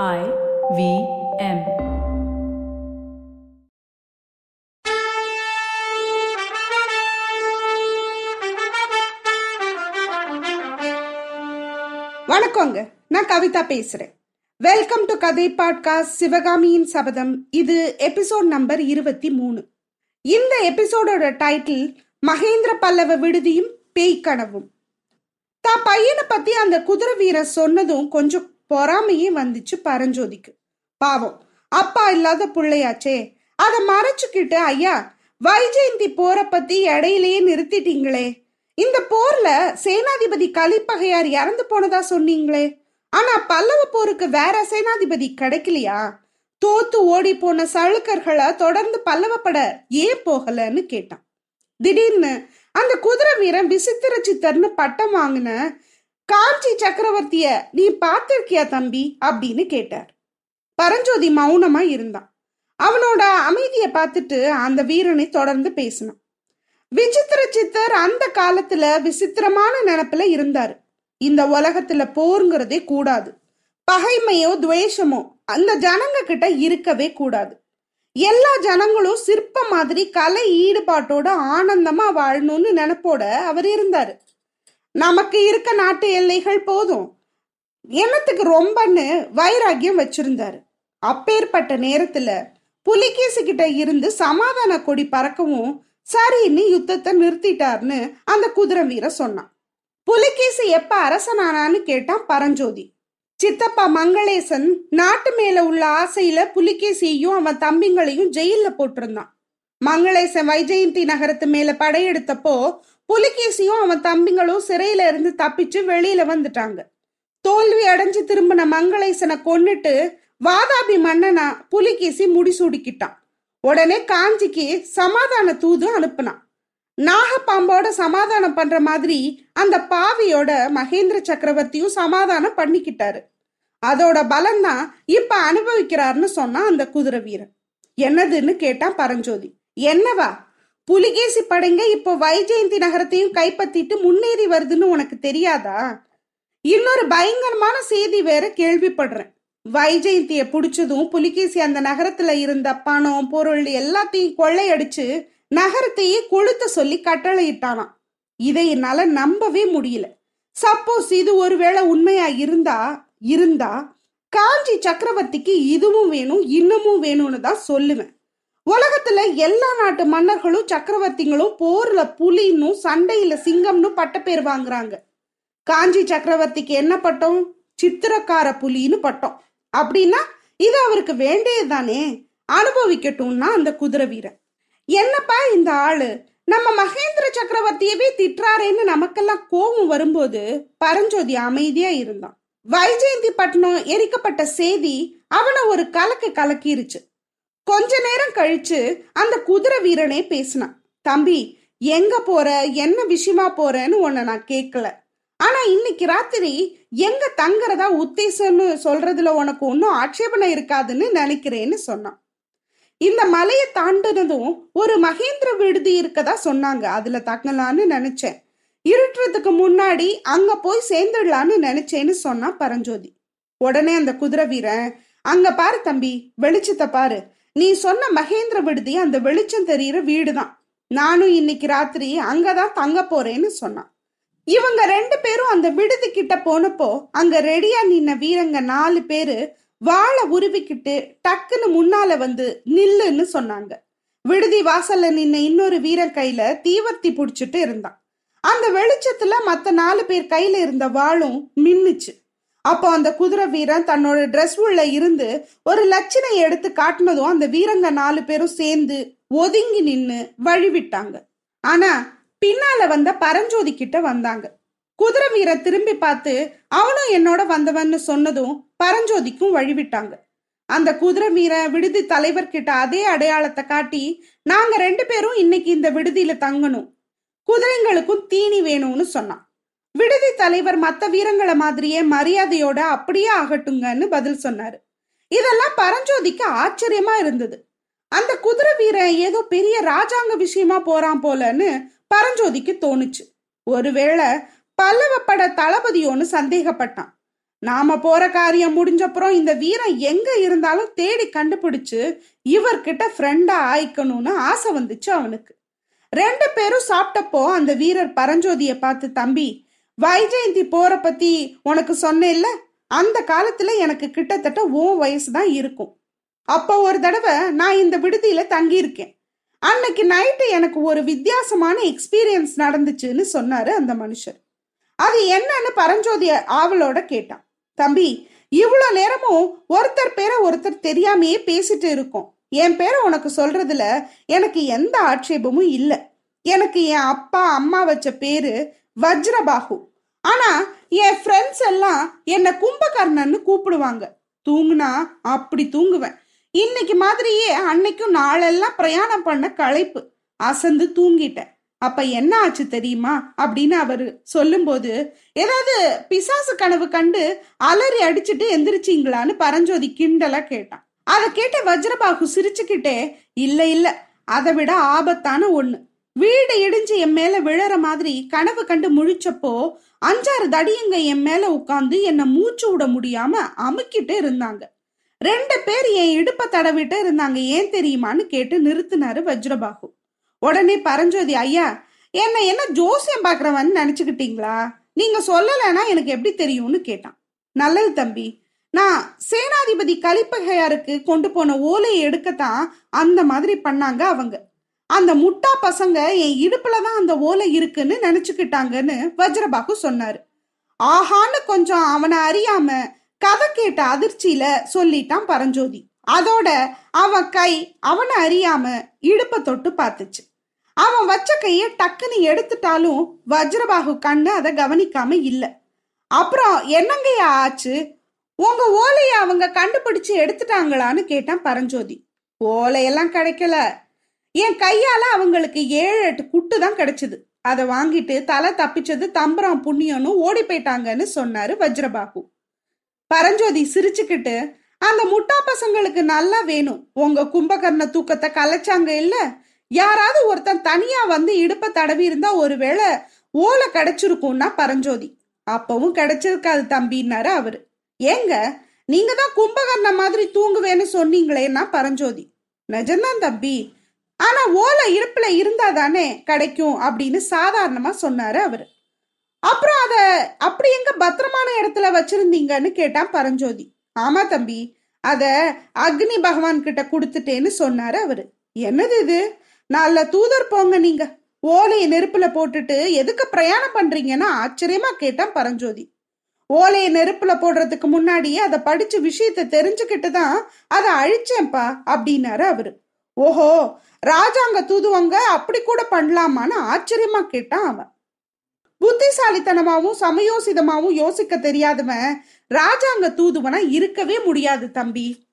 I V M. வணக்கங்க. நான் கவிதா பேசுறேன். வெல்கம் டு கதை பாட்காஸ்ட் சிவகாமியின் சபதம். இது எபிசோட் நம்பர் இருபத்தி மூணு. இந்த எபிசோடோட டைட்டில் மகேந்திர பல்லவ விடுதியும் பேய் கனவும். தான் பையனை பத்தி அந்த குதிரை வீரர் சொன்னதும் கொஞ்சம் பொறாமையே வந்துச்சு பரஞ்சோதிக்கு. பாவம். அப்பா இல்லாத பிள்ளையாச்சே. அதை மறைச்சுக்கிட்டு ஐயா வைஜெயந்தி போற பத்தி இடையிலேயே நிறுத்திட்டீங்களே. இந்த போர்ல சேனாதிபதி கலிப்பகையார் இறந்து போனதா சொன்னீங்களே. ஆனா பல்லவ போருக்கு வேற சேனாதிபதி கிடைக்கலையா? தோத்து ஓடி போன சளுக்கர்களை தொடர்ந்து பல்லவப்பட ஏன் போகலன்னு கேட்டான். திடீர்னு அந்த குதிரை வீரன் விசித்திர சித்தர்னு பட்டம் வாங்கின காஞ்சி சக்கரவர்த்திய நீ பார்த்திருக்கியா தம்பி? அப்படின்னு கேட்டார். பரஞ்சோதி மௌனமா இருந்தான். அவனோட அமைதியை பார்த்துட்டு அந்த வீரனை தொடர்ந்து பேசினான். விசித்திர சித்தர் அந்த காலத்துல விசித்திரமான நினப்புல இருந்தாரு. இந்த உலகத்துல போருங்கிறதே கூடாது. பகைமையோ துவேஷமோ அந்த ஜனங்க கிட்ட இருக்கவே கூடாது. எல்லா ஜனங்களும் சிற்ப மாதிரி கலை ஈடுபாட்டோட ஆனந்தமா வாழணும்னு நினைப்போட அவர் இருந்தாரு. நமக்கு இருக்க நாட்டு எல்லைகள் போதும். என்னத்துக்கு ரொம்பன்னு வைராகியம் வச்சிருந்தாரு. அப்பேற்பட்ட நேரத்துல புலிகேசு கிட்ட இருந்து சமாதான கொடி பறக்கவும் சரின்னு யுத்தத்தை நிறுத்திட்டார்னு அந்த குதிரை வீரர் சொன்னான். புலிகேசு எப்ப அரசனானான்னு கேட்டான் பரஞ்சோதி. சித்தப்பா மங்களேசன் நாட்டு மேல உள்ள ஆசையில புலிகேசியையும் அவன் தம்பிங்களையும் ஜெயில போட்டிருந்தான். மங்களேசன் வைஜெயந்தி நகரத்து மேல படையெடுத்தப்போ புலிகேசியும் அவன் தம்பிங்களும் சிறையில இருந்து தப்பிச்சு வெளியில வந்துட்டாங்க. தோல்வி அடைஞ்சு திரும்பின மங்களேசனை கொன்னுட்டு வாதாபி மன்னனா புலிகேசி முடிசூடிக்கிட்டான். உடனே காஞ்சிக்கு சமாதான தூது அனுப்புனான். நாகப்பாம்போட சமாதானம் பண்ற மாதிரி அந்த பாவியோட மகேந்திர சக்கரவர்த்தியும் சமாதானம் பண்ணிக்கிட்டாரு. அதோட பலன்தான் இப்ப அனுபவிக்கிறாருன்னு சொன்னான் அந்த குதிரை வீரன். என்னதுன்னு கேட்டான் பரஞ்சோதி. என்னவா? புலிகேசி படைங்க இப்போ வைஜெயந்தி நகரத்தையும் கைப்பற்றிட்டு முன்னேறி வருதுன்னு உனக்கு தெரியாதா? இன்னொரு பயங்கரமான செய்தி வேற கேள்விப்படுறேன். வைஜெயந்தியை பிடிச்சதும் புலிகேசி அந்த நகரத்துல இருந்த பணம் பொருள் எல்லாத்தையும் கொள்ளையடிச்சு நகரத்தையே கொளுத்த சொல்லி கட்டளையிட்டானாம். இதை என்னால நம்பவே முடியல. சப்போஸ் இது ஒருவேளை உண்மையா இருந்தா இருந்தா காஞ்சி சக்கரவர்த்திக்கு இதுவும் வேணும் இன்னமும் வேணும்னு தான் சொல்லுவேன். உலகத்துல எல்லா நாட்டு மன்னர்களும் சக்கரவர்த்திங்களும் போர்ல புலின்னும் சண்டையில சிங்கம்னு பட்ட பேர் வாங்குறாங்க. காஞ்சி சக்கரவர்த்திக்கு என்ன பட்டம்? சித்திரக்கார புலின்னு பட்டம். அப்படின்னா இது அவருக்கு வேண்டியதுதானே அனுபவிக்கட்டும்னா அந்த குதிரை வீரன். என்னப்பா இந்த ஆளு? நம்ம மகேந்திர சக்கரவர்த்தியவே திட்டுறாரேன்னு நமக்கெல்லாம் கோபம் வரும்போது பரஞ்சோதி அமைதியா இருந்தான். வைஜெயந்தி பட்டணம் எரிக்கப்பட்ட செய்தி அவனை ஒரு கலக்கு கலக்கிருச்சு. கொஞ்ச நேரம் கழிச்சு அந்த குதிரை வீரனே பேசினான் தம்பி எங்க போற? என்ன விஷயமா போறேன்னு உன்னை நான் கேட்கல ஆனா இன்னைக்கு ராத்திரி எங்க தங்குறதா உத்தேசம்னு சொல்றதுல உனக்கு ஒன்றும் ஆட்சேபனை இருக்காதுன்னு நினைக்கிறேன்னு சொன்னான். இந்த மலையை தாண்டினதும் ஒரு மகேந்திர விடுதி இருக்கதா சொன்னாங்க அதுல தங்கலான்னு நினைச்சேன். இருட்டுறதுக்கு முன்னாடி அங்க போய் சேர்ந்துடலான்னு நினைச்சேன்னு சொன்னான் பரஞ்சோதி. உடனே அந்த குதிரை வீரன் அங்க பாரு தம்பி வெளிச்சத்தை பாரு. நீ சொன்ன மகேந்திர விடுதி அந்த வெளிச்சம் தெரியிற வீடுதான். நானும் இன்னைக்கு ராத்திரி அங்கதான் தங்க போறேன்னு சொன்னான். இவங்க ரெண்டு பேரும் அந்த விடுதி கிட்ட போனப்போ அங்க ரெடியா நின்ன வீரங்க நாலு பேரு வாழை உருவிக்கிட்டு டக்குன்னு முன்னால வந்து நில்லுன்னு சொன்னாங்க. விடுதி வாசல்ல நின்ன இன்னொரு வீரன் கையில தீவர்த்தி புடிச்சிட்டு இருந்தான். அந்த வெளிச்சத்துல மத்த நாலு பேர் கையில இருந்த வாளும் மின்னுச்சு. அப்போ அந்த குதிரை வீரன் தன்னோட ட்ரெஸ் உள்ள இருந்து ஒரு லட்சணை எடுத்து காட்டினதும் அந்த வீரங்க நாலு பேரும் சேர்ந்து ஒதுங்கி நின்னு வழிவிட்டாங்க. ஆனா பின்னால வந்த பரஞ்சோதி கிட்ட வந்தாங்க. குதிரை வீரன் திரும்பி பார்த்து அவனும் என்னோட வந்தவன்னு சொன்னதும் பரஞ்சோதிக்கும் வழிவிட்டாங்க. அந்த குதிரை வீரன் விடுதி தலைவர் கிட்ட அதே அடையாளத்தை காட்டி நாங்க ரெண்டு பேரும் இன்னைக்கு இந்த விடுதியில தங்கணும். குதிரைங்களுக்கும் தீனி வேணும்னு சொன்னான். விடுதி தலைவர் மத்த வீரங்களை மாதிரியே மரியாதையோட அப்படியே ஆகட்டுங்கன்னு பதில் சொன்னாரு. இதெல்லாம் பரஞ்சோதிக்கு ஆச்சரியமா இருந்தது. அந்த குதிரை வீரன் ஏதோ பெரிய ராஜாங்க விஷயமா போறான் போலன்னு பரஞ்சோதிக்கு தோணுச்சு. ஒருவேளை பல்லவப்பட தளபதியோன்னு சந்தேகப்பட்டான். நாம போற காரியம் முடிஞ்சப்புறம் இந்த வீரன் எங்க இருந்தாலும் தேடி கண்டுபிடிச்சு இவர்கிட்ட ஃப்ரெண்டா ஆயிக்கணும்னு ஆசை வந்துச்சு அவனுக்கு. ரெண்டு பேரும் சாப்பிட்டப்போ அந்த வீரர் பரஞ்சோதியை பார்த்து தம்பி வைஜெயந்தி போற பத்தி உனக்கு சொன்னேன்ல அந்த காலத்துல எனக்கு கிட்டத்தட்ட ஓ வயசு தான் இருக்கும். அப்போ ஒரு தடவை நான் இந்த விடுதியில தங்கியிருக்கேன். அன்னைக்கு நைட்டு எனக்கு ஒரு வித்தியாசமான எக்ஸ்பீரியன்ஸ் நடந்துச்சுன்னு சொன்னாரு அந்த மனுஷர். அது என்னன்னு பரஞ்சோதி ஆவலோட கேட்டான். தம்பி இவ்வளோ நேரமும் ஒருத்தர் பேரை ஒருத்தர் தெரியாமையே பேசிட்டு இருக்கோம். என் பேரை உனக்கு சொல்றதுல எனக்கு எந்த ஆட்சேபமும் இல்லை. எனக்கு என் அப்பா அம்மா வச்ச பேரு வஜ்ரபாகு ஆனா என் ஃப்ரெண்ட்ஸ் எல்லாம் என்னை கும்பகர்ணன்னு கூப்பிடுவாங்க. தூங்குனா அப்படி தூங்குவேன். இன்னைக்கு மாதிரியே அன்னைக்கும் நாளெல்லாம் பிரயாணம் பண்ண களைப்பு. அசந்து தூங்கிட்டேன். அப்ப என்ன ஆச்சு தெரியுமா? அப்படின்னு அவரு சொல்லும்போது ஏதாவது பிசாசு கனவு கண்டு அலறி அடிச்சுட்டு எந்திரிச்சிங்களான்னு பரஞ்சோதி கிண்டலா கேட்டான். அதை கேட்ட வஜ்ரபாகு சிரிச்சுக்கிட்டே இல்ல இல்ல. அதை விட ஆபத்தான ஒண்ணு. வீடு இடிஞ்சு என் மேல விழற மாதிரி கனவு கண்டு முழிச்சப்போ அஞ்சாறு தடியங்க என் மேல உட்காந்து என்ன மூச்சு விட முடியாம அமுக்கிட்டு இருந்தாங்க. ரெண்டு பேர் என் இடுப்ப தடவிட்டு இருந்தாங்க. ஏன் தெரியுமான்னு கேட்டு நிறுத்தினாரு வஜ்ரபாகு. உடனே பரஞ்சோதி ஐயா என்ன என்ன ஜோசியம் பாக்குறவன் நினைச்சுக்கிட்டீங்களா? நீங்க சொல்லலைன்னா எனக்கு எப்படி தெரியும்னு கேட்டான். நல்லது தம்பி நான் சேனாதிபதி கலிப்பகையாருக்கு கொண்டு போன ஓலையை எடுக்கத்தான் அந்த மாதிரி பண்ணாங்க அவங்க. அந்த முட்டா பசங்க என் இடுப்புல தான் அந்த ஓலை இருக்குன்னு நினைச்சுக்கிட்டாங்கன்னு வஜ்ரபாகு சொன்னாரு. ஆஹான்னு கொஞ்சம் அவனை அறியாம கதை கேட்ட அதிர்ச்சியில சொல்லிட்டான் பரஞ்சோதி. அதோட அவன் கை அவனை அறியாம இடுப்ப தொட்டு பார்த்துச்சு. அவன் வச்ச கைய டக்குன்னு எடுத்துட்டாலும் வஜ்ரபாகு கண்ணு அதை கவனிக்காம இல்ல. அப்புறம் என்னங்கய்யா ஆச்சு? உங்க ஓலைய அவங்க கண்டுபிடிச்சு எடுத்துட்டாங்களான்னு கேட்டான் பரஞ்சோதி. ஓலையெல்லாம் கிடைக்கல. என் கையால அவங்களுக்கு ஏழு எட்டு குட்டு தான் கிடைச்சது. அதை வாங்கிட்டு தலை தப்பிச்சது தம்பரம் புண்ணியம்னு ஓடி போயிட்டாங்கன்னு சொன்னாரு வஜ்ரபாகு பரஞ்சோதி சிரிச்சுக்கிட்டு அந்த முட்டா பசங்களுக்கு நல்லா வேணும். உங்க கும்பகர்ண தூக்கத்தை கலைச்சாங்க இல்ல? யாராவது ஒருத்தன் தனியா வந்து இடுப்ப தடவி இருந்தா ஒருவேளை ஓலை கிடைச்சிருக்கும்னா பரஞ்சோதி. அப்பவும் கிடைச்சிருக்காது தம்பின்னாரு அவரு. ஏங்க நீங்க தான் கும்பகர்ண மாதிரி தூங்குவேன்னு சொன்னீங்களேன்னா பரஞ்சோதி. நிஜம்தான் தம்பி. ஆனா ஓலை இடுப்புல இருந்தா தானே கிடைக்கும் அப்படின்னு சாதாரணமா சொன்னாரு அவரு. அப்புறம் அத அப்படி எங்க பத்திரமான இடத்துல வச்சிருந்தீங்கன்னு கேட்டான் பரஞ்சோதி. ஆமா தம்பி அத அக்னி பகவான் கிட்ட கொடுத்துட்டேன்னு சொன்னாரு அவரு. என்னது இது? நல்ல தூதர் போங்க நீங்க. ஓலையை நெருப்புல போட்டுட்டு எதுக்கு பிரயாணம் பண்றீங்கன்னா ஆச்சரியமா கேட்டான் பரஞ்சோதி. ஓலையை நெருப்புல போடுறதுக்கு முன்னாடியே அதை படிச்சு விஷயத்த தெரிஞ்சுக்கிட்டு தான் அதை அழிச்சேன்ப்பா அப்படின்னாரு அவரு. ஓஹோ ராஜாங்க தூதுவங்க அப்படி கூட பண்ணலாமான்னு ஆச்சரியமா கேட்டான் அவன். புத்திசாலித்தனமாவும் சமயோசிதமாவும் யோசிக்க தெரியாதவன் ராஜாங்க தூதுவனா இருக்கவே முடியாது தம்பி.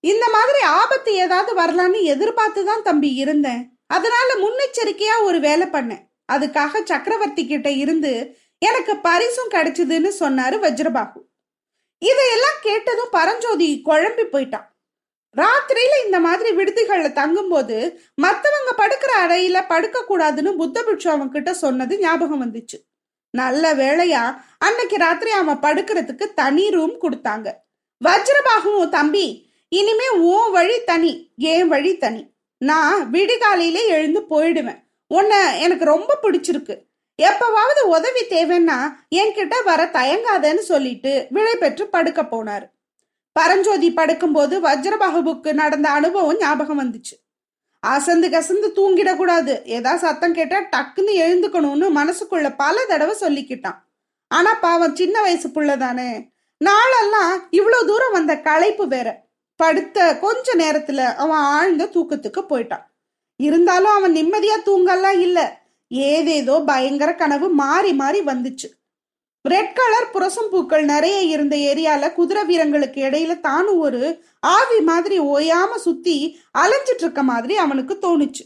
இந்த மாதிரி ஆபத்து ஏதாவது வரலான்னு எதிர்பார்த்து தான் தம்பி இருந்தேன். அதனால முன்னெச்சரிக்கையா ஒரு வேலை பண்ணேன். அதுக்காக சக்கரவர்த்தி கிட்ட இருந்து எனக்கு பரிசும் கிடைச்சதுன்னு சொன்னாரு வஜ்ரபாகு. இதையெல்லாம் கேட்டதும் பரஞ்சோதி குழம்பி போயிட்டான். ராத்திரியில இந்த மாதிரி விடுதிகள்ல தங்கும்போது மத்தவங்க படுக்கிற அறையில படுக்க கூடாதுன்னு புத்தபிட்சு அவன் கிட்ட சொன்னது ஞாபகம் வந்துச்சு. நல்ல வேளையா அன்னைக்கு ராத்திரி அவன் படுக்கிறதுக்கு தனி ரூம் கொடுத்தாங்க. வஜ்ரபாகுவும் தம்பி இனிமே உன் வழி தனி என் வழி தனி. நான் விடிகாலையிலே எழுந்து போயிடுவேன். உன்னை எனக்கு ரொம்ப பிடிச்சிருக்கு. எப்பவாவது உதவி தேவைன்னா என்கிட்ட வர தயங்காதன்னு சொல்லிட்டு விடை பெற்று படுக்க போனார். பரஞ்சோதி படுக்கும்போது வஜ்ரபாகுவுக்கு நடந்த அனுபவம் ஞாபகம் வந்துச்சு. அசந்து கசந்து தூங்கிடக்கூடாது. ஏதா சத்தம் கேட்டா டக்குன்னு எழுந்துக்கணும்னு மனசுக்குள்ள பல தடவை சொல்லிக்கிட்டான். ஆனா பாவம் சின்ன வயசு புள்ளதானே. நாளெல்லாம் இவ்வளோ தூரம் வந்த களைப்பு வேற. படுத்த கொஞ்ச நேரத்துல அவன் ஆழ்ந்த தூக்கத்துக்கு போயிட்டான். இருந்தாலும் அவன் நிம்மதியா தூங்கலாம் இல்லை. ஏதேதோ பயங்கர கனவு மாறி மாறி வந்துச்சு. ரெட் கலர் புரசம் பூக்கள் நிறைய இருந்த ஏரியால குதிரை வீரங்களுக்கு இடையில தானும் ஒரு ஆவி மாதிரி ஓயாம சுத்தி அலைஞ்சிட்டு இருக்க மாதிரி அவனுக்கு தோணுச்சு.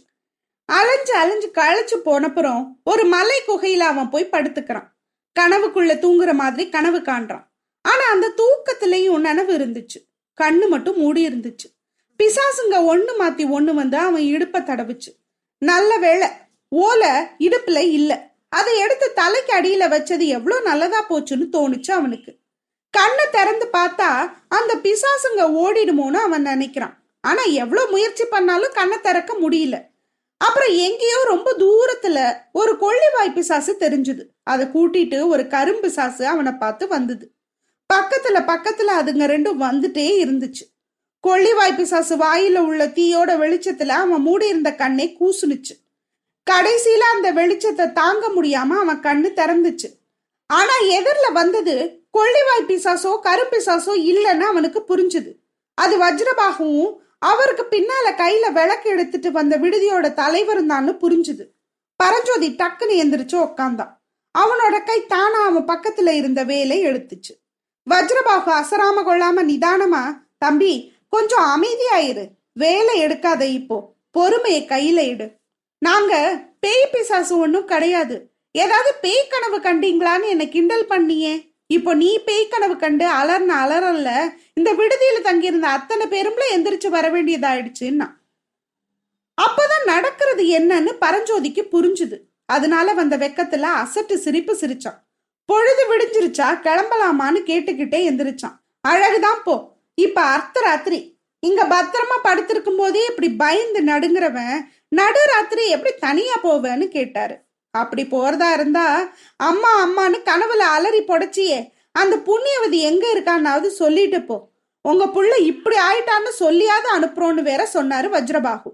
அலைஞ்சு அலைஞ்சு களைச்சு போனப்புறம் ஒரு மலை குகையில அவன் போய் படுத்துக்கிறான். கனவுக்குள்ள தூங்குற மாதிரி கனவு காண்றான். ஆனா அந்த தூக்கத்திலையும் நனவு இருந்துச்சு. கண்ணு மட்டும் மூடி இருந்துச்சு. பிசாசுங்க ஒண்ணு மாத்தி ஒண்ணு வந்து அவன் இடுப்ப தடவுச்சு. நல்ல வேளை ஓலை இடுப்புல இல்லை. அதை எடுத்து தலைக்கு அடியில வச்சது எவ்வளோ நல்லதா போச்சுன்னு தோணுச்சு அவனுக்கு. கண்ணை திறந்து பார்த்தா அந்த பிசாசுங்க ஓடிடுமோன்னு அவன் நினைக்கிறான். ஆனா எவ்வளோ முயற்சி பண்ணாலும் கண்ணை திறக்க முடியல. அப்புறம் எங்கேயோ ரொம்ப தூரத்துல ஒரு கொள்ளிவாய் பிசாசு தெரிஞ்சுது. அதை கூட்டிட்டு ஒரு கரும்பு சாசு அவனை பார்த்து வந்தது. பக்கத்துல பக்கத்துல அதுங்க ரெண்டும் வந்துட்டே இருந்துச்சு. கொள்ளிவாய் பிசாசு வாயில உள்ள தீயோட வெளிச்சத்துல அவன் மூடி இருந்த கண்ணே கூசுனுச்சு. கடைசியில அந்த வெளிச்சத்தை தாங்க முடியாம அவன் கண்ணு திறந்துச்சு. ஆனா எதிரில வந்தது கொள்ளிவாய் பிசாசோ கருப்பிசாசோ இல்லைன்னு அவனுக்கு புரிஞ்சுது. அது வஜ்ரபாகவும் அவருக்கு பின்னால கையில விளக்கு எடுத்துட்டு வந்த விடுதியோட தலைவரும் தான் புரிஞ்சுது. பரஞ்சோதி டக்குன்னு எந்திரிச்சு உக்காந்தான். அவனோட கை தானா அவன் பக்கத்துல இருந்த வேலை எடுத்துச்சு. வஜ்ரபாகு அசராம கொள்ளாம நிதானமா தம்பி கொஞ்சம் அமைதியாயிரு. வேலை எடுக்காத இப்போ. பொறுமையை கையில எடு. நாங்க பேய் பிசாசு ஒன்றும் கிடையாது. ஏதாவது பேய் கனவு கண்டீங்களான்னு என்னை கிண்டல் பண்ணியே. இப்போ நீ பேய் கனவு கண்டு அலர்ன அலறல்ல இந்த விடுதியில தங்கியிருந்த அத்தனை பேரும்ல எந்திரிச்சு வர வேண்டியதாயிடுச்சுன்னா? அப்பதான் நடக்கிறது என்னன்னு பரஞ்சோதிக்கு புரிஞ்சுது. அதனால வந்த வெக்கத்துல அசட்டு சிரிப்பு சிரிச்சான். பொழுது விடிஞ்சிருச்சா கிளம்பலாமான்னு கேட்டுக்கிட்டே எந்திரிச்சான். அழகுதான் போ. இப்ப அர்த்தராத்திரி. இங்க பத்திரமா படுத்திருக்கும் போதே இப்படி பயந்து நடுங்கிறவன் நடுராத்திரி எப்படி தனியா போவேன்னு கேட்டாரு. அப்படி போறதா இருந்தா அம்மா அம்மான்னு கனவுல அலறி புடைச்சியே அந்த புண்ணியவதி எங்க இருக்கான்னாவது சொல்லிட்டு போ. உங்க புள்ள இப்படி ஆயிட்டான்னு சொல்லியாவது அனுப்புறோன்னு வேற சொன்னாரு வஜ்ரபாகு.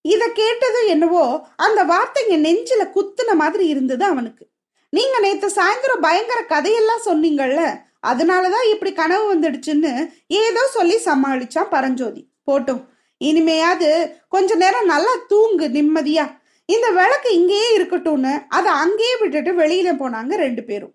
இத கேட்டது என்னவோ அந்த வார்த்தைங்க நெஞ்சில குத்துன மாதிரி இருந்தது அவனுக்கு. நீங்க நேத்து சாயந்தரம் பயங்கர கதையெல்லாம் சொன்னீங்கல்ல அதனாலதான் இப்படி கனவு வந்துடுச்சுன்னு ஏதோ சொல்லி சமாளிச்சான் பரஞ்சோதி. போட்டும். இனிமையாவது கொஞ்ச நேரம் நல்லா தூங்கு நிம்மதியா. இந்த விளக்கு இங்கேயே இருக்கட்டும்னு. அதை அங்கேயே விட்டுட்டு வெளியில போனாங்க ரெண்டு பேரும்.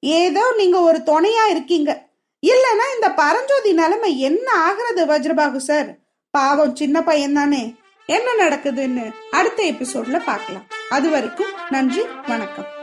ஏதோ நீங்க ஒரு துணையா இருக்கீங்க. இல்லைன்னா இந்த பரஞ்சோதி நிலைமை என்ன ஆகிறது வஜ்ரபாகு சார்? பாவம் சின்ன பையன் தானே. என்ன நடக்குதுன்னு அடுத்த எபிசோட்ல பார்க்கலாம். அது வரைக்கும் நன்றி வணக்கம்.